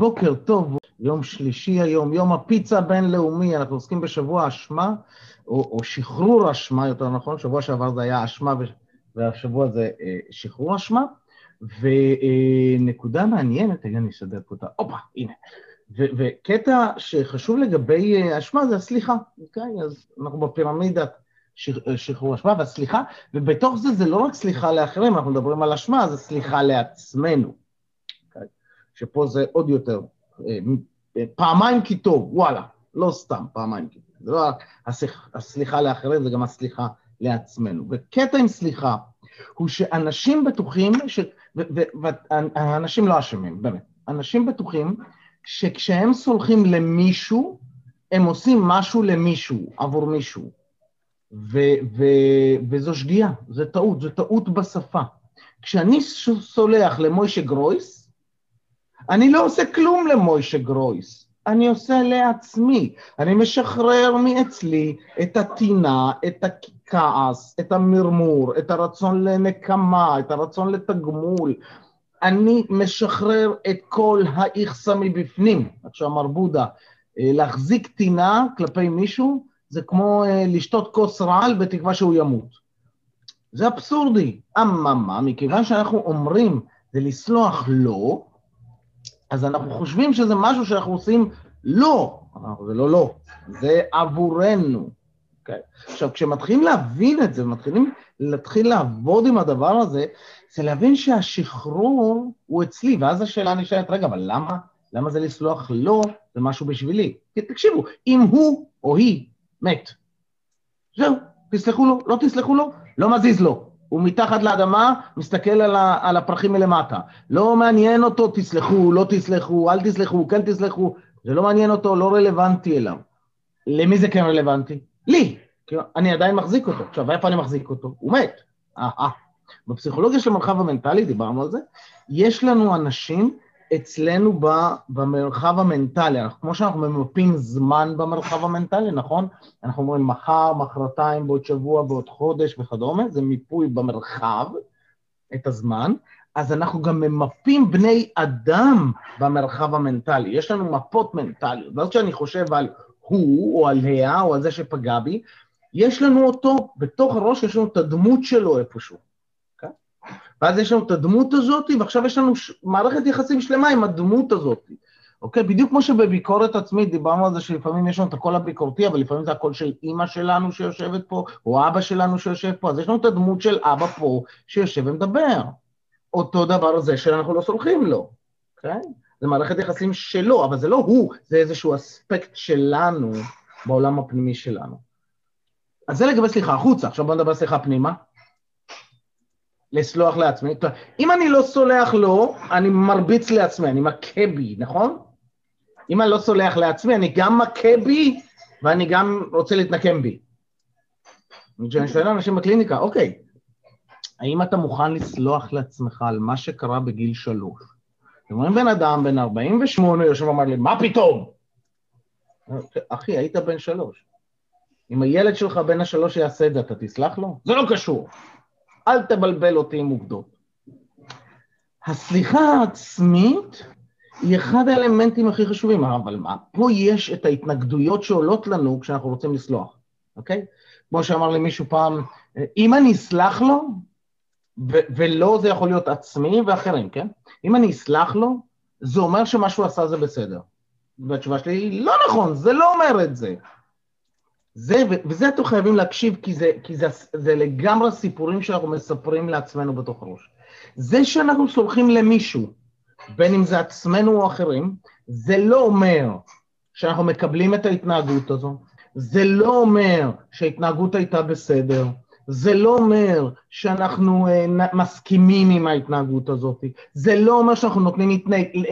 בוקר טוב, יום שלישי היום, יום הפיצה הבינלאומי, אנחנו עוסקים בשבוע אשמה, או, או שחרור אשמה, יותר נכון, שבוע שעבר זה היה אשמה והשבוע זה אה, שחרור אשמה, ונקודה מעניינת, רגע, אני אסדר פה את ה... הופה, הנה. וקטע שחשוב לגבי אה, אשמה זה הסליחה, אוקיי? אז אנחנו בפירמידת שחרור אשמה והסליחה, ובתוך זה זה לא רק סליחה לאחרים, אנחנו מדברים על אשמה, זה סליחה לעצמנו. שפה זה עוד יותר, אה, פעמיים כי טוב, וואלה, לא סתם פעמיים כי טוב. זה לא רק הסליחה לאחרים, זה גם הסליחה לעצמנו. וקטע עם סליחה הוא שאנשים בטוחים, ש... ואנשים לא אשמים, באמת, אנשים בטוחים שכשהם סולחים למישהו, הם עושים משהו למישהו, עבור מישהו. ו- ו- וזו שגיאה, זו טעות, זו טעות בשפה. כשאני סולח למוישה גרויס, אני לא עושה כלום למוישה גרויס, אני עושה לעצמי. אני משחרר מאצלי את הטינה, את הכעס, את המרמור, את הרצון לנקמה, את הרצון לתגמול. אני משחרר את כל האיכסה מבפנים. איך שאמר בודה, אה, להחזיק טינה כלפי מישהו, זה כמו אה, לשתות כוס רעל בתקווה שהוא ימות. זה אבסורדי. אממה, מכיוון שאנחנו אומרים זה לסלוח לו, אז אנחנו חושבים שזה משהו שאנחנו עושים לא, זה לא לא, זה עבורנו. Okay. אוקיי? עכשיו, כשמתחילים להבין את זה, ומתחילים להתחיל לעבוד עם הדבר הזה, זה להבין שהשחרור הוא אצלי, ואז השאלה נשאלת, רגע, אבל למה, למה זה לסלוח לו, זה משהו בשבילי? כי תקשיבו, אם הוא או היא מת, זהו, תסלחו לו, לא תסלחו לו, לא מזיז לו. הוא מתחת לאדמה, מסתכל על, ה, על הפרחים מלמטה. לא מעניין אותו, תסלחו, לא תסלחו, אל תסלחו, כן תסלחו, זה לא מעניין אותו, לא רלוונטי אליו. למי זה כן רלוונטי? לי, כי אני עדיין מחזיק אותו. עכשיו, איפה אני מחזיק אותו? הוא מת. אה, אה. בפסיכולוגיה של המרחב המנטלי, דיברנו על זה, יש לנו אנשים אצלנו במרחב המנטלי, אנחנו, כמו שאנחנו ממפים זמן במרחב המנטלי, נכון? אנחנו אומרים מחר, מחרתיים, בעוד שבוע, בעוד חודש וכדומה, זה מיפוי במרחב, את הזמן, אז אנחנו גם ממפים בני אדם במרחב המנטלי, יש לנו מפות מנטליות, ואז כשאני חושב על הוא, או על היה, או על זה שפגע בי, יש לנו אותו, בתוך הראש יש לנו את הדמות שלו איפשהו. ואז יש לנו את הדמות הזאת, ועכשיו יש לנו ש... מערכת יחסים שלמה עם הדמות הזאת. אוקיי? בדיוק כמו שבביקורת עצמית דיברנו על זה שלפעמים יש לנו את הקול הביקורתי, אבל לפעמים זה הקול של אימא שלנו שיושבת פה, או אבא שלנו שיושב פה, אז יש לנו את הדמות של אבא פה שיושב ומדבר. אותו דבר זה שאנחנו לא סולחים לו, אוקיי? זה מערכת יחסים שלו, אבל זה לא הוא, זה איזשהו אספקט שלנו בעולם הפנימי שלנו. אז זה לגבי סליחה החוצה, עכשיו בוא נדבר סליחה פנימה. לסלוח לעצמי. אם אני לא סולח לו, אני מרביץ לעצמי, אני מכה בי, נכון? אם אני לא סולח לעצמי, אני גם מכה בי ואני גם רוצה להתנקם בי. כשאני שואל אנשים בקליניקה, אוקיי, האם אתה מוכן לסלוח לעצמך על מה שקרה בגיל שלוש? אומרים בן אדם בן 48 יושב ואומר לי, מה פתאום? אחי, היית בן שלוש. אם הילד שלך בן השלוש יעשה את זה, אתה תסלח לו? זה לא קשור. אל תבלבל אותי עם עובדות. הסליחה העצמית היא אחד האלמנטים הכי חשובים, אבל מה, פה יש את ההתנגדויות שעולות לנו כשאנחנו רוצים לסלוח, אוקיי? כמו שאמר לי מישהו פעם, אם אני אסלח לו, ו- ולא זה יכול להיות עצמי ואחרים, כן? אם אני אסלח לו, זה אומר שמה שהוא עשה זה בסדר. והתשובה שלי היא, לא נכון, זה לא אומר את זה. זה, וזה אתם חייבים להקשיב, כי, זה, כי זה, זה לגמרי סיפורים שאנחנו מספרים לעצמנו בתוך הראש. זה שאנחנו סולחים למישהו, בין אם זה עצמנו או אחרים, זה לא אומר שאנחנו מקבלים את ההתנהגות הזו, זה לא אומר שההתנהגות הייתה בסדר, זה לא אומר שאנחנו uh, מסכימים עם ההתנהגות הזאת, זה לא אומר שאנחנו נותנים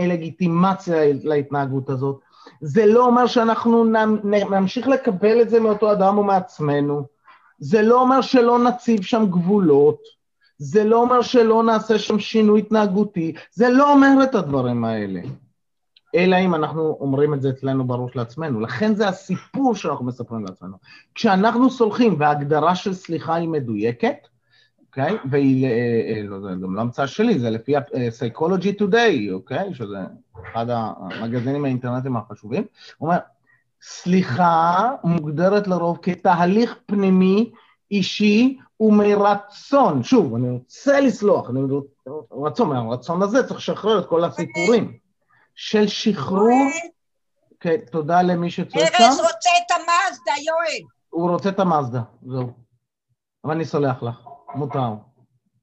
לגיטימציה להתנהגות הזאת, זה לא אומר שאנחנו נמשיך לקבל את זה מאותו אדם או מעצמנו, זה לא אומר שלא נציב שם גבולות, זה לא אומר שלא נעשה שם שינוי התנהגותי, זה לא אומר את הדברים האלה. אלא אם אנחנו אומרים את זה אצלנו בראש לעצמנו. לכן זה הסיפור שאנחנו מספרים לעצמנו. כשאנחנו סולחים, וההגדרה של סליחה היא מדויקת, אוקיי? והיא, אה, אה, לא, זה גם לא המצאה שלי, זה לפי ה-Psychology Today, אוקיי? שזה אחד המגזינים האינטרנטיים החשובים. הוא אומר, סליחה מוגדרת לרוב כתהליך פנימי, אישי ומרצון. שוב, אני רוצה לסלוח, אני רצון, מהרצון הזה צריך לשחרר את כל הסיפורים. של שחרור... כן, תודה למי שצועק שם. ארז רוצה את המאזדה, יואל. הוא רוצה את המאזדה, זהו. אבל אני סולח לך, מותר.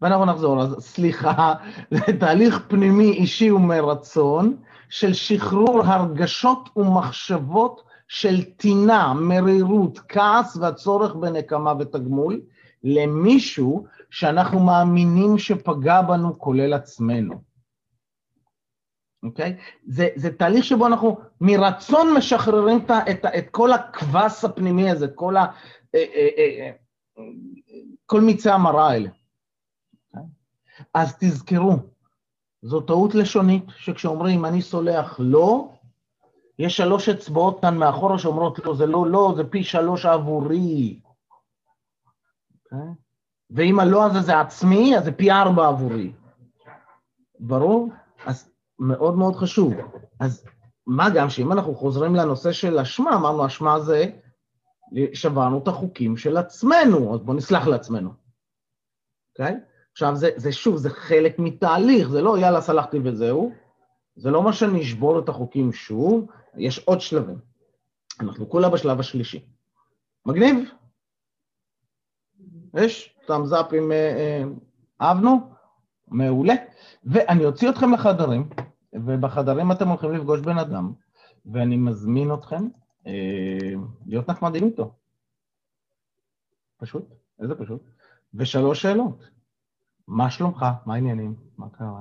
ואנחנו נחזור, אז סליחה, זה תהליך פנימי אישי ומרצון של שחרור הרגשות ומחשבות של טינה, מרירות, כעס והצורך בנקמה ותגמול למישהו שאנחנו מאמינים שפגע בנו, כולל עצמנו. אוקיי? זה, זה תהליך שבו אנחנו מרצון משחררים את, את, את כל הקבס הפנימי הזה, כל, ה, אה, אה, אה, כל מיצי המראה האלה. אז תזכרו, זו טעות לשונית, שכשאומרים אני סולח לא, יש שלוש אצבעות כאן מאחורה שאומרות לא, זה לא לא, זה פי שלוש עבורי. Okay? אוקיי? ואם הלא הזה זה עצמי, אז זה פי ארבע עבורי. ברור? אז מאוד מאוד חשוב. אז מה גם שאם אנחנו חוזרים לנושא של אשמה, אמרנו אשמה זה, שברנו את החוקים של עצמנו, אז בואו נסלח לעצמנו, אוקיי? Okay? עכשיו, זה, זה שוב, זה חלק מתהליך, זה לא יאללה, סלחתי וזהו, זה לא מה שנשבור את החוקים שוב, יש עוד שלבים. אנחנו כולה בשלב השלישי. מגניב? יש? תאמזאפ עם אה, אה, אהבנו? מעולה. ואני אוציא אתכם לחדרים, ובחדרים אתם הולכים לפגוש בן אדם, ואני מזמין אתכם להיות נחמדים איתו. פשוט, איזה פשוט. ושלוש שאלות. מה שלומך? מה העניינים? מה קרה?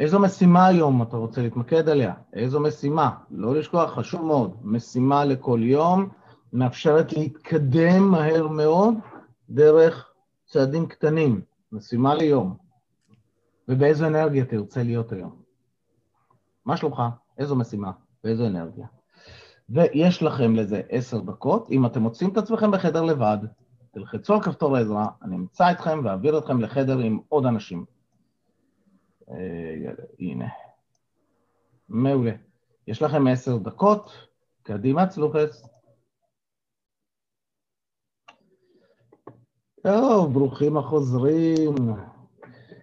איזו משימה היום אתה רוצה להתמקד עליה? איזו משימה? לא לשכוח, חשוב מאוד. משימה לכל יום, מאפשרת להתקדם מהר מאוד דרך צעדים קטנים. משימה ליום. ובאיזו אנרגיה תרצה להיות היום? מה שלומך? איזו משימה? ואיזו אנרגיה? ויש לכם לזה עשר דקות. אם אתם מוצאים את עצמכם בחדר לבד, תלחצו על כפתור העזרה, אני אמצא אתכם ואעביר אתכם לחדר עם עוד אנשים. אה, הנה. מעולה. יש לכם עשר דקות, קדימה צלוחס. טוב, ברוכים החוזרים.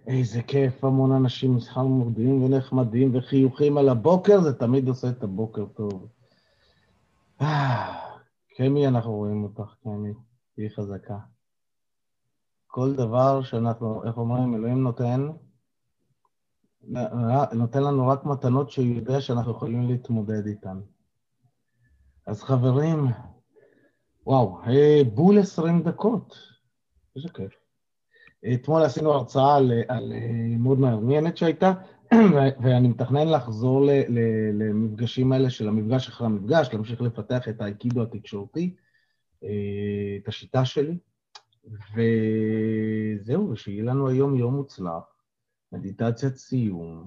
איזה כיף, המון אנשים חמודים ונחמדים וחיוכים על הבוקר, זה תמיד עושה את הבוקר טוב. קמי, אנחנו רואים אותך, קמי, תהיי חזקה. כל דבר שאנחנו, איך אומרים, אלוהים נותן, נותן לנו רק מתנות שהוא יודע שאנחנו יכולים להתמודד איתן. אז חברים, וואו, אה, בול 20 דקות, איזה כיף. אתמול עשינו הרצאה על, על אה, מאוד מעניינת שהייתה, ואני מתכנן לחזור למפגשים האלה של המפגש אחרי המפגש, להמשיך לפתח את האייקידו התקשורתי, אה, את השיטה שלי, וזהו, ושיהיה לנו היום יום מוצלח. מדיטציית סיום,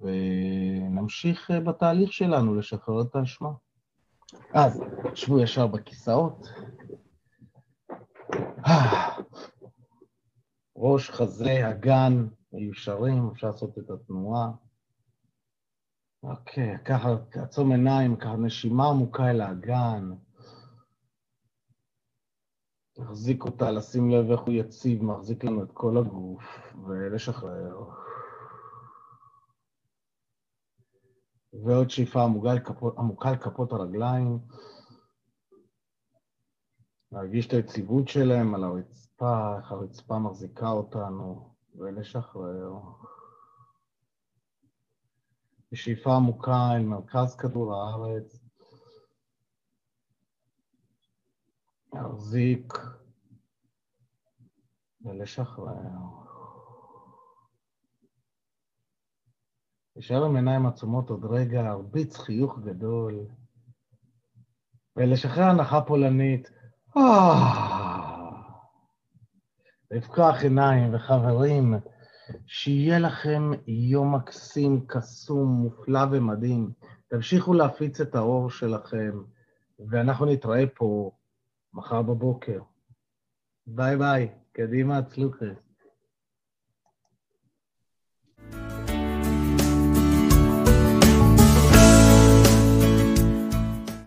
ונמשיך אה, בתהליך שלנו לשחרר את האשמה. אז, שבו ישר בכיסאות. ראש, חזה, אגן, מיושרים, אפשר לעשות את התנועה. אוקיי, ככה, תעצום עיניים, ככה נשימה עמוקה אל האגן. להחזיק אותה, לשים לב איך הוא יציב, מחזיק לנו את כל הגוף, ולשחרר. ועוד שאיפה עמוקה על כפות הרגליים. להרגיש את היציבות שלהם על הרצפה, איך הרצפה מחזיקה אותנו, ולשחרר. בשאיפה עמוקה אל מרכז כדור הארץ. להחזיק ולשחרר. להישאר עם עיניים עצומות עוד רגע, להרביץ חיוך גדול, ולשחרר הנחה פולנית. לפקוח עיניים וחברים, שיהיה לכם יום מקסים, קסום, מופלא ומדהים. תמשיכו להפיץ את האור שלכם, ואנחנו נתראה פה מחר בבוקר. ביי ביי, קדימה, צלוחס.